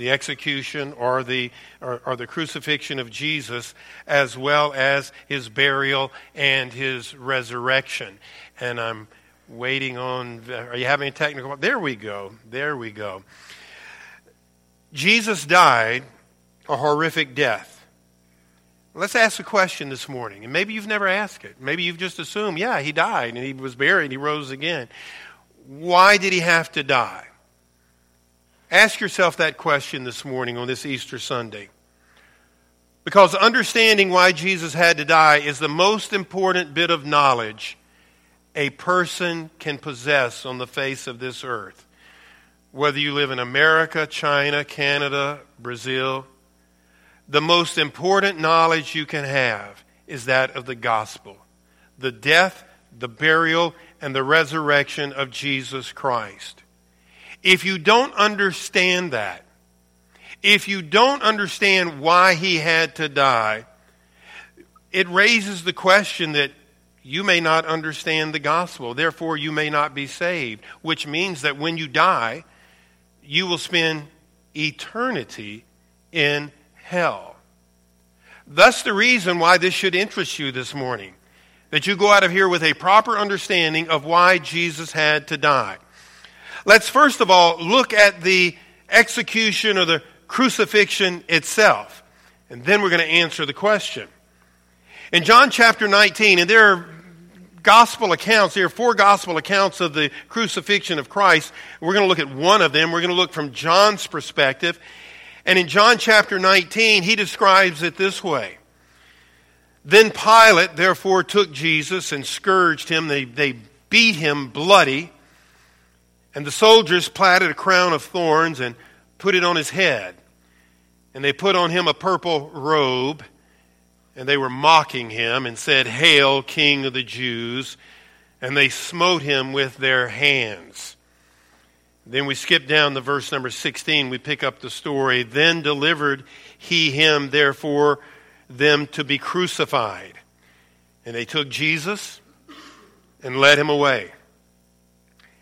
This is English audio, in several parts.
the execution, or the, or, or, the crucifixion of Jesus, as well as his burial and his resurrection. And I'm waiting on, are you having a technical? There we go. There we go. Jesus died a horrific death. Let's ask a question this morning, and maybe you've never asked it. Maybe you've just assumed, yeah, he died and he was buried, and he rose again. Why did he have to die? Ask yourself that question this morning on this Easter Sunday. Because understanding why Jesus had to die is the most important bit of knowledge a person can possess on the face of this earth. Whether you live in America, China, Canada, Brazil, the most important knowledge you can have is that of the gospel the death, the burial, and the resurrection of Jesus Christ. If you don't understand that, if you don't understand why he had to die, it raises the question that you may not understand the gospel. Therefore, you may not be saved, which means that when you die, you will spend eternity in hell. Thus, the reason why this should interest you this morning that you go out of here with a proper understanding of why Jesus had to die. Let's first of all look at the execution or the crucifixion itself, and then we're going to answer the question. In John chapter 19, and there are gospel accounts, there are four gospel accounts of the crucifixion of Christ. We're going to look at one of them. We're going to look from John's perspective. And in John chapter 19, he describes it this way then Pilate, therefore, took Jesus and scourged him. They, they beat him bloody. And the soldiers platted a crown of thorns and put it on his head. And they put on him a purple robe. And they were mocking him and said, Hail, King of the Jews. And they smote him with their hands. Then we skip down to verse number 16. We pick up the story. Then delivered he him, therefore, them to be crucified. And they took Jesus and led him away.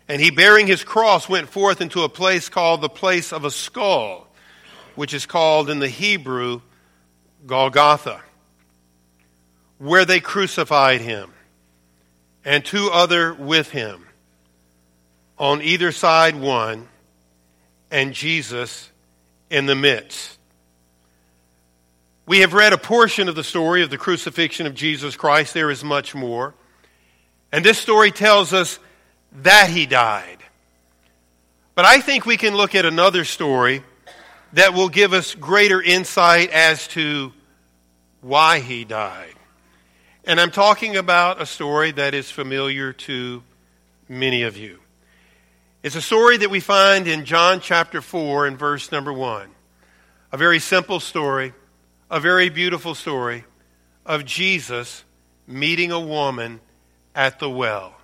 And he, bearing his cross, went forth into a place called the place of a skull, which is called in the Hebrew Golgotha, where they crucified him, and two other with him, on either side one, and Jesus in the midst. We have read a portion of the story of the crucifixion of Jesus Christ. There is much more. And this story tells us that he died. But I think we can look at another story that will give us greater insight as to why he died. And I'm talking about a story that is familiar to many of you. It's a story that we find in John chapter 4 and verse number 1. A very simple story a very beautiful story of Jesus meeting a woman at the well.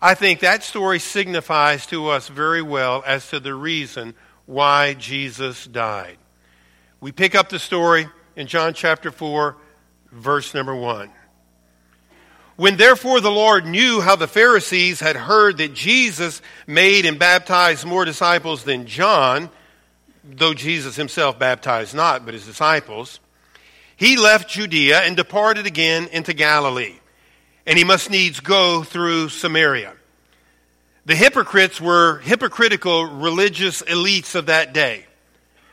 I think that story signifies to us very well as to the reason why Jesus died. We pick up the story in John chapter 4, verse number 1. When therefore the Lord knew how the Pharisees had heard that Jesus made and baptized more disciples than John, though Jesus himself baptized not, but his disciples, he left Judea and departed again into Galilee. And he must needs go through Samaria. The hypocrites were hypocritical religious elites of that day.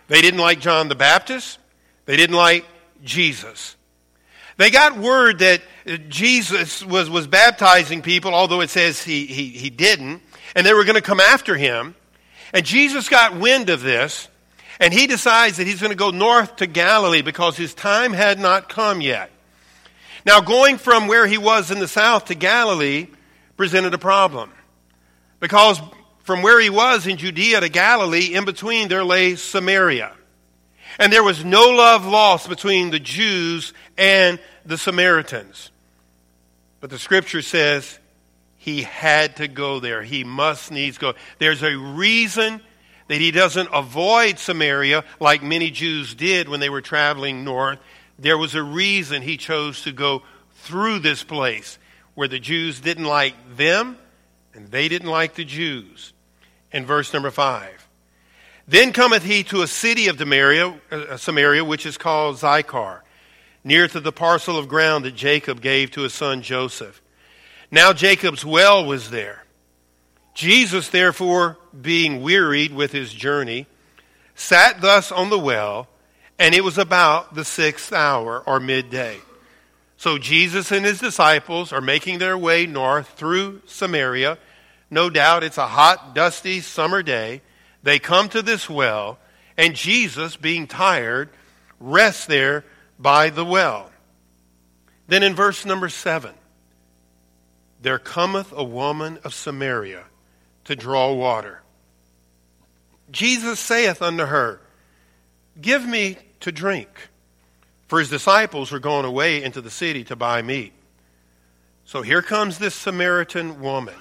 They didn't like John the Baptist. They didn't like Jesus. They got word that Jesus was, was baptizing people, although it says he, he, he didn't, and they were going to come after him. And Jesus got wind of this, and he decides that he's going to go north to Galilee because his time had not come yet. Now, going from where he was in the south to Galilee presented a problem. Because from where he was in Judea to Galilee, in between there lay Samaria. And there was no love lost between the Jews and the Samaritans. But the scripture says he had to go there. He must needs go. There's a reason that he doesn't avoid Samaria like many Jews did when they were traveling north. There was a reason he chose to go through this place where the Jews didn't like them and they didn't like the Jews. In verse number 5. Then cometh he to a city of Samaria, uh, Samaria, which is called Sychar, near to the parcel of ground that Jacob gave to his son Joseph. Now Jacob's well was there. Jesus, therefore, being wearied with his journey, sat thus on the well, and it was about the sixth hour or midday. So Jesus and his disciples are making their way north through Samaria. No doubt it's a hot, dusty summer day. They come to this well, and Jesus, being tired, rests there by the well. Then in verse number seven, there cometh a woman of Samaria to draw water. Jesus saith unto her, Give me to drink. For his disciples were going away into the city to buy meat. So here comes this Samaritan woman,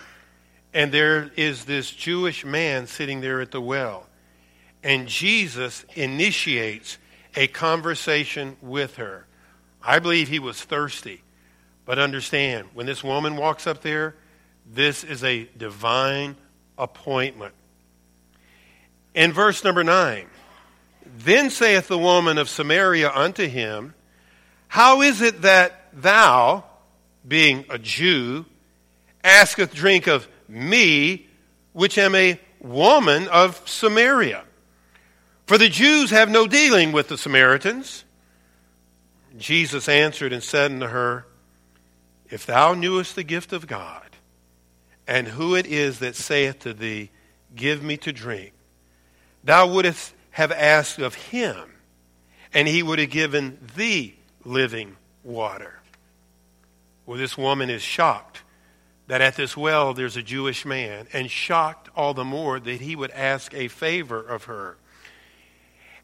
and there is this Jewish man sitting there at the well. And Jesus initiates a conversation with her. I believe he was thirsty. But understand, when this woman walks up there, this is a divine appointment. In verse number 9, then saith the woman of Samaria unto him, How is it that thou, being a Jew, asketh drink of me, which am a woman of Samaria? For the Jews have no dealing with the Samaritans. Jesus answered and said unto her, If thou knewest the gift of God, and who it is that saith to thee, Give me to drink, thou wouldst have asked of him, and he would have given thee living water. Well, this woman is shocked that at this well there's a Jewish man, and shocked all the more that he would ask a favor of her.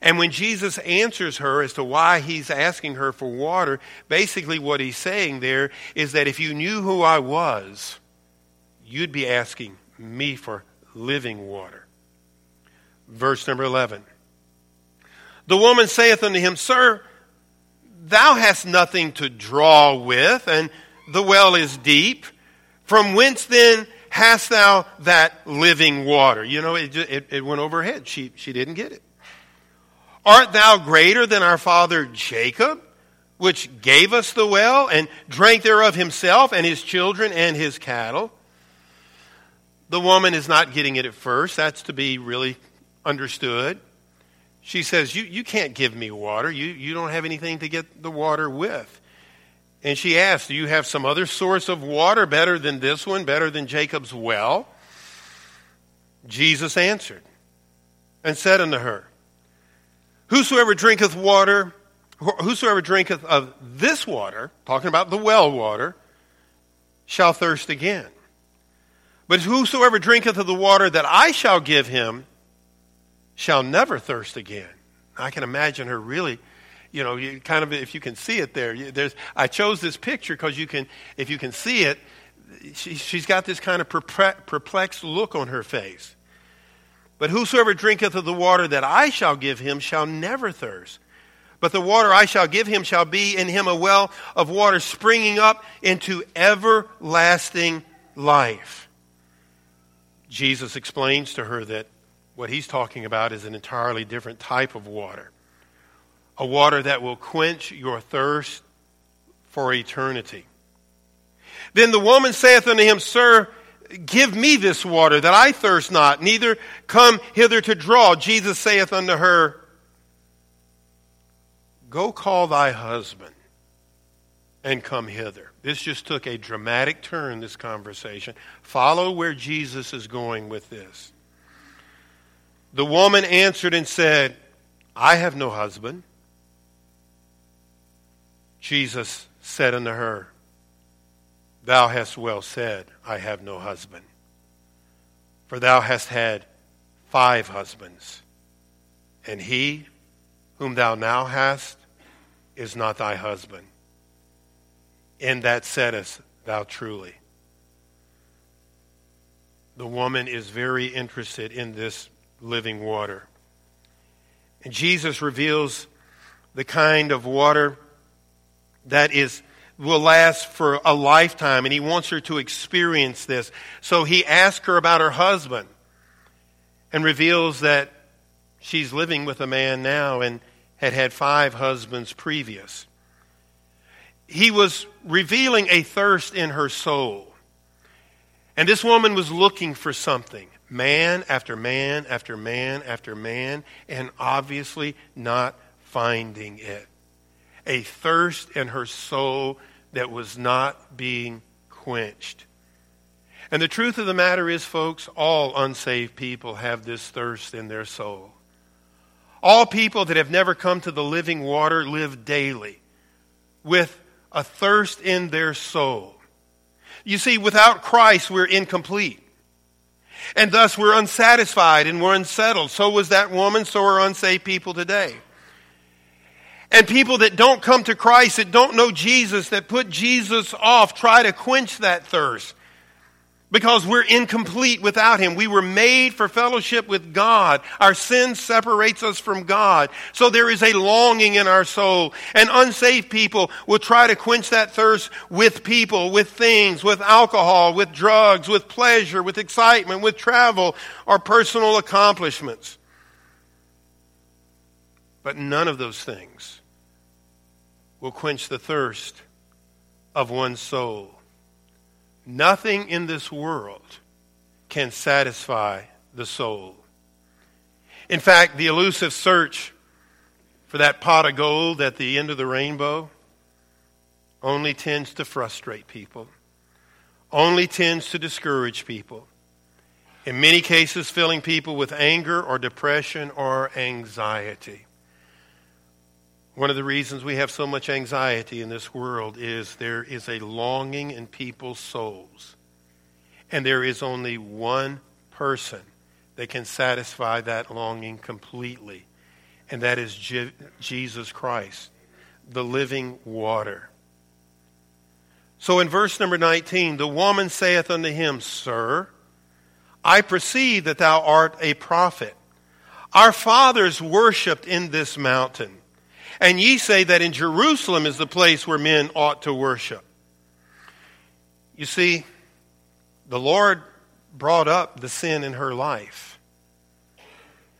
And when Jesus answers her as to why he's asking her for water, basically what he's saying there is that if you knew who I was, you'd be asking me for living water. Verse number 11. The woman saith unto him, Sir, thou hast nothing to draw with, and the well is deep. From whence then hast thou that living water? You know, it, it, it went over her head. She, she didn't get it. Art thou greater than our father Jacob, which gave us the well, and drank thereof himself, and his children, and his cattle? The woman is not getting it at first. That's to be really understood. She says, You, you can't give me water. You, you don't have anything to get the water with. And she asks, Do you have some other source of water better than this one, better than Jacob's well? Jesus answered and said unto her, Whosoever drinketh water, whosoever drinketh of this water, talking about the well water, shall thirst again. But whosoever drinketh of the water that I shall give him shall never thirst again. I can imagine her really, you know, you kind of if you can see it there. There's, I chose this picture because you can, if you can see it, she, she's got this kind of perplexed look on her face. But whosoever drinketh of the water that I shall give him shall never thirst. But the water I shall give him shall be in him a well of water springing up into everlasting life. Jesus explains to her that what he's talking about is an entirely different type of water a water that will quench your thirst for eternity. Then the woman saith unto him, Sir, give me this water that I thirst not, neither come hither to draw. Jesus saith unto her, Go call thy husband and come hither. This just took a dramatic turn, this conversation. Follow where Jesus is going with this. The woman answered and said, I have no husband. Jesus said unto her, Thou hast well said, I have no husband. For thou hast had five husbands, and he whom thou now hast is not thy husband. In that saidest thou truly. The woman is very interested in this living water. And Jesus reveals the kind of water that is will last for a lifetime and he wants her to experience this. So he asks her about her husband and reveals that she's living with a man now and had had five husbands previous. He was revealing a thirst in her soul. And this woman was looking for something man after man after man after man, and obviously not finding it. A thirst in her soul that was not being quenched. And the truth of the matter is, folks, all unsaved people have this thirst in their soul. All people that have never come to the living water live daily with a thirst in their soul. You see, without Christ, we're incomplete. And thus we're unsatisfied and we're unsettled. So was that woman, so are unsaved people today. And people that don't come to Christ, that don't know Jesus, that put Jesus off, try to quench that thirst because we're incomplete without him. We were made for fellowship with God. Our sin separates us from God. So there is a longing in our soul. And unsaved people will try to quench that thirst with people, with things, with alcohol, with drugs, with pleasure, with excitement, with travel, or personal accomplishments. But none of those things will quench the thirst of one's soul. Nothing in this world can satisfy the soul. In fact, the elusive search for that pot of gold at the end of the rainbow only tends to frustrate people, only tends to discourage people. In many cases, filling people with anger or depression or anxiety. One of the reasons we have so much anxiety in this world is there is a longing in people's souls. And there is only one person that can satisfy that longing completely, and that is Je- Jesus Christ, the living water. So in verse number 19, the woman saith unto him, Sir, I perceive that thou art a prophet. Our fathers worshipped in this mountain and ye say that in Jerusalem is the place where men ought to worship. You see, the Lord brought up the sin in her life.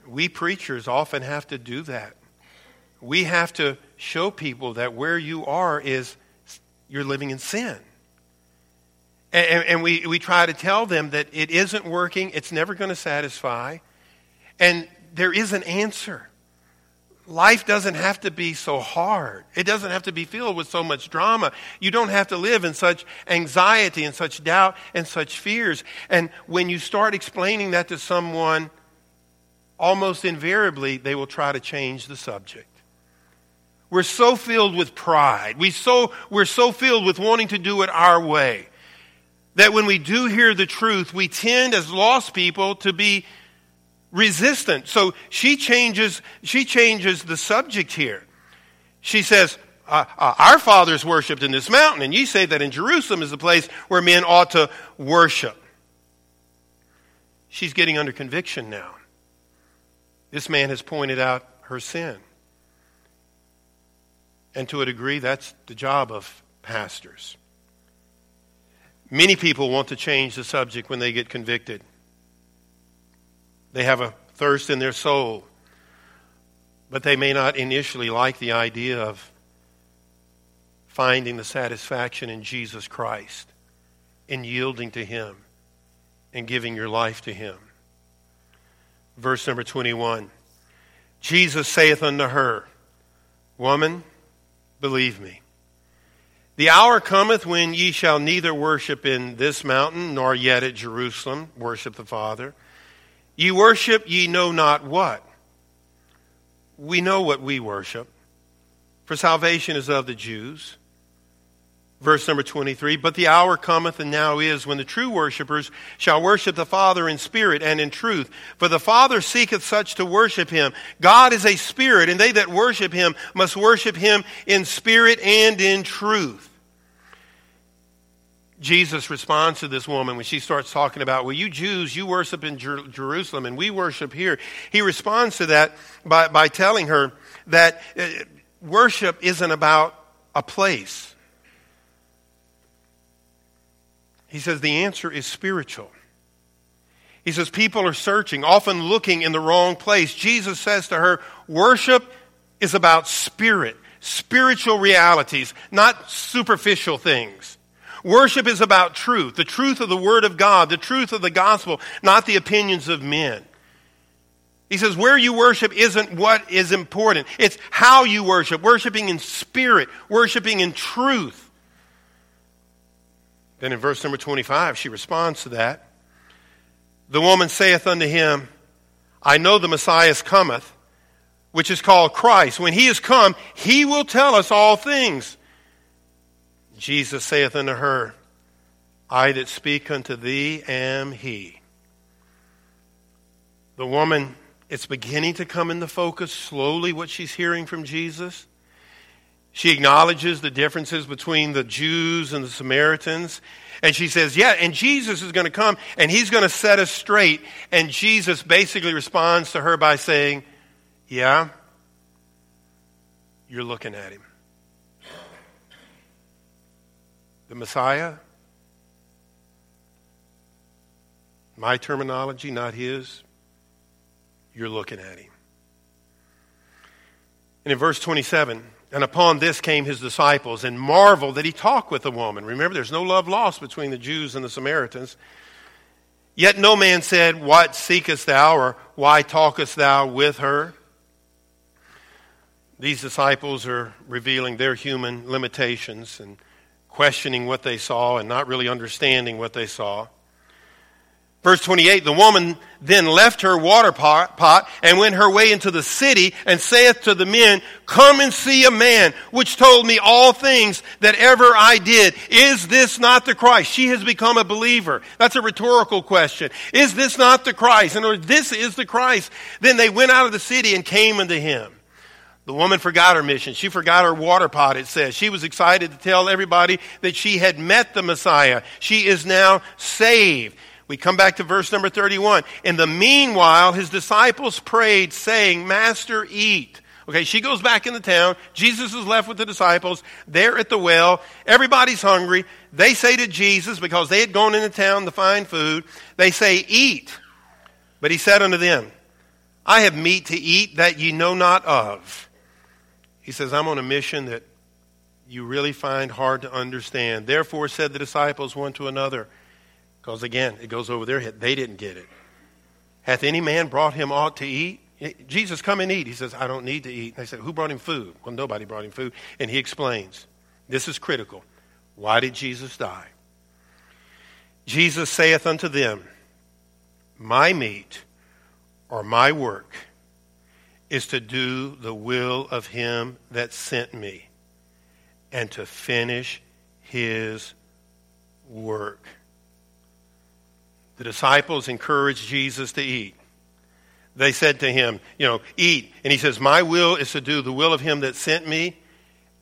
We preachers often have to do that. We have to show people that where you are is you're living in sin. And, and, we, we try to tell them that it isn't working, it's never going to satisfy, and there is an answer life doesn't have to be so hard. It doesn't have to be filled with so much drama. You don't have to live in such anxiety and such doubt and such fears. And when you start explaining that to someone, almost invariably they will try to change the subject. We're so filled with pride. We so, we're so filled with wanting to do it our way that when we do hear the truth, we tend as lost people to be resistant. So she changes, she changes the subject here. She says, uh, uh, Our fathers worshipped in this mountain, and you say that in Jerusalem is the place where men ought to worship. She's getting under conviction now. This man has pointed out her sin. And to a degree, that's the job of pastors. Many people want to change the subject when they get convicted. They have a thirst in their soul, but they may not initially like the idea of finding the satisfaction in Jesus Christ, in yielding to Him, and giving your life to Him. Verse number 21 Jesus saith unto her, Woman, believe me. The hour cometh when ye shall neither worship in this mountain nor yet at Jerusalem, worship the Father. Ye worship ye know not what. We know what we worship, for salvation is of the Jews. Verse number 23 But the hour cometh and now is when the true worshippers shall worship the Father in spirit and in truth. For the Father seeketh such to worship him. God is a spirit, and they that worship him must worship him in spirit and in truth. Jesus responds to this woman when she starts talking about, well, you Jews, you worship in Jer- Jerusalem and we worship here. He responds to that by, by telling her that uh, worship isn't about a place. He says the answer is spiritual. He says people are searching, often looking in the wrong place. Jesus says to her, worship is about spirit, spiritual realities, not superficial things. Worship is about truth, the truth of the Word of God, the truth of the gospel, not the opinions of men. He says, where you worship isn't what is important. It's how you worship, worshiping in spirit, worshiping in truth. Then in verse number 25, she responds to that. The woman saith unto him, I know the Messiah cometh, which is called Christ. When he is come, he will tell us all things. Jesus saith unto her, I that speak unto thee am he. The woman it's beginning to come into focus slowly what she's hearing from Jesus. She acknowledges the differences between the Jews and the Samaritans. And she says, Yeah, and Jesus is going to come and he's going to set us straight. And Jesus basically responds to her by saying, Yeah, you're looking at him. The Messiah, my terminology, not his, you're looking at him. And in verse 27, and upon this came his disciples and marveled that he talked with a woman. Remember, there's no love lost between the Jews and the Samaritans. Yet no man said, What seekest thou, or why talkest thou with her? These disciples are revealing their human limitations and questioning what they saw and not really understanding what they saw. Verse 28, the woman then left her water pot, and went her way into the city and saith to the men, come and see a man which told me all things that ever I did. Is this not the Christ? She has become a believer. That's a rhetorical question. Is this not the Christ? Other words, this is the Christ. Then they went out of the city and came unto him. The woman forgot her mission. She forgot her water pot, it says. She was excited to tell everybody that she had met the Messiah. She is now saved. We come back to verse number 31. In the meanwhile, his disciples prayed, saying, Master, eat. Okay, she goes back in the town. Jesus is left with the disciples. They're at the well. Everybody's hungry. They say to Jesus, because they had gone into town to find food, they say, Eat. But he said unto them, I have meat to eat that ye know not of. He says, I'm on a mission that you really find hard to understand. Therefore said the disciples one to another, because again, it goes over their head. They didn't get it. Hath any man brought him aught to eat? Jesus, come and eat. He says, I don't need to eat. they said, Who brought him food? Well, nobody brought him food. And he explains. This is critical. Why did Jesus die? Jesus saith unto them, My meat or my work is to do the will of him that sent me and to finish his work. The disciples encouraged Jesus to eat. They said to him, You know, eat. And he says, My will is to do the will of him that sent me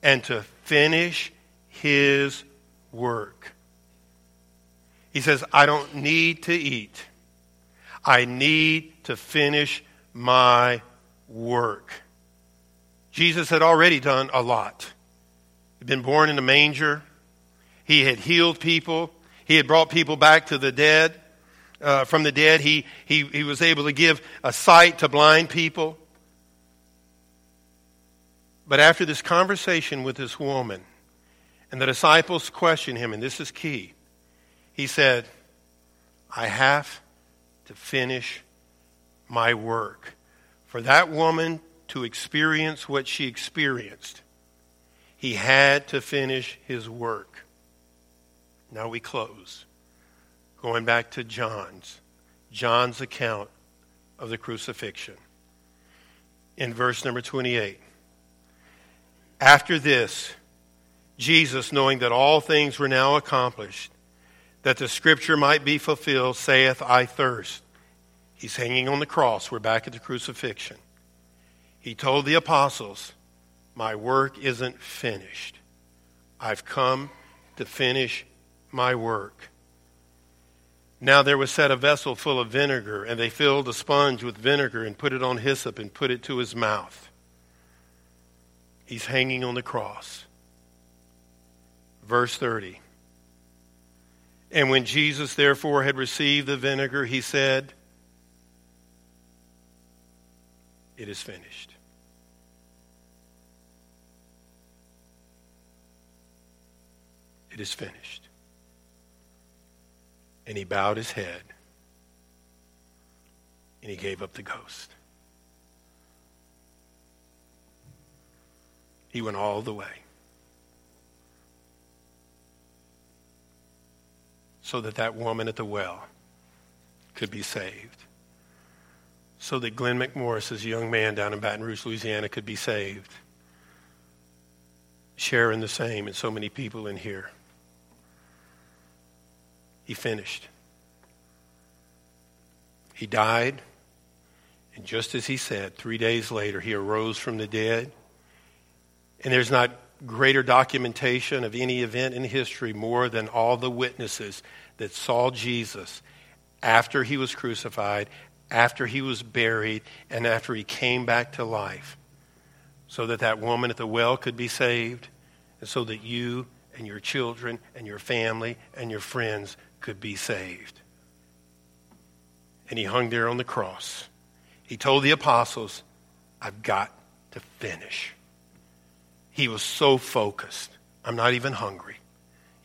and to finish his work. He says, I don't need to eat. I need to finish my work. Jesus had already done a lot. He'd been born in a manger. He had healed people. He had brought people back to the dead uh, from the dead. He, he, he was able to give a sight to blind people. But after this conversation with this woman, and the disciples questioned him, and this is key, he said, I have to finish my work. For that woman to experience what she experienced, he had to finish his work. Now we close going back to John's, John's account of the crucifixion. In verse number 28. After this, Jesus, knowing that all things were now accomplished, that the scripture might be fulfilled, saith, I thirst. He's hanging on the cross. We're back at the crucifixion. He told the apostles, My work isn't finished. I've come to finish my work. Now there was set a vessel full of vinegar, and they filled a sponge with vinegar and put it on hyssop and put it to his mouth. He's hanging on the cross. Verse 30. And when Jesus therefore had received the vinegar, he said, It is finished. It is finished. And he bowed his head and he gave up the ghost. He went all the way. So that that woman at the well could be saved. So that Glenn McMorris, as a young man down in Baton Rouge, Louisiana, could be saved. Sharing the same, and so many people in here. He finished. He died, and just as he said, three days later, he arose from the dead. And there's not greater documentation of any event in history more than all the witnesses that saw Jesus after he was crucified, after he was buried, and after he came back to life. So that that woman at the well could be saved, and so that you and your children and your family and your friends could be saved. And he hung there on the cross. He told the apostles, I've got to finish. He was so focused. I'm not even hungry.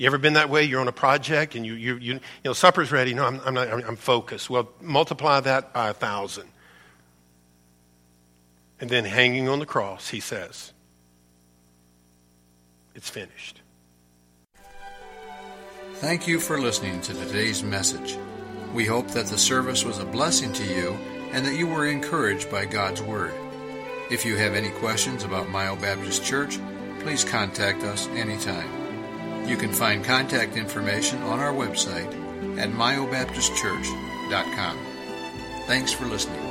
You ever been that way? You're on a project and you, you, you, you know, supper's ready. No, I'm, I'm not, I'm focused. Well, multiply that by a thousand. And then hanging on the cross, he says, It's finished. Thank you for listening to today's message. We hope that the service was a blessing to you and that you were encouraged by God's Word. If you have any questions about Mile Baptist Church, please contact us anytime. You can find contact information on our website at myobaptistchurch.com. Thanks for listening.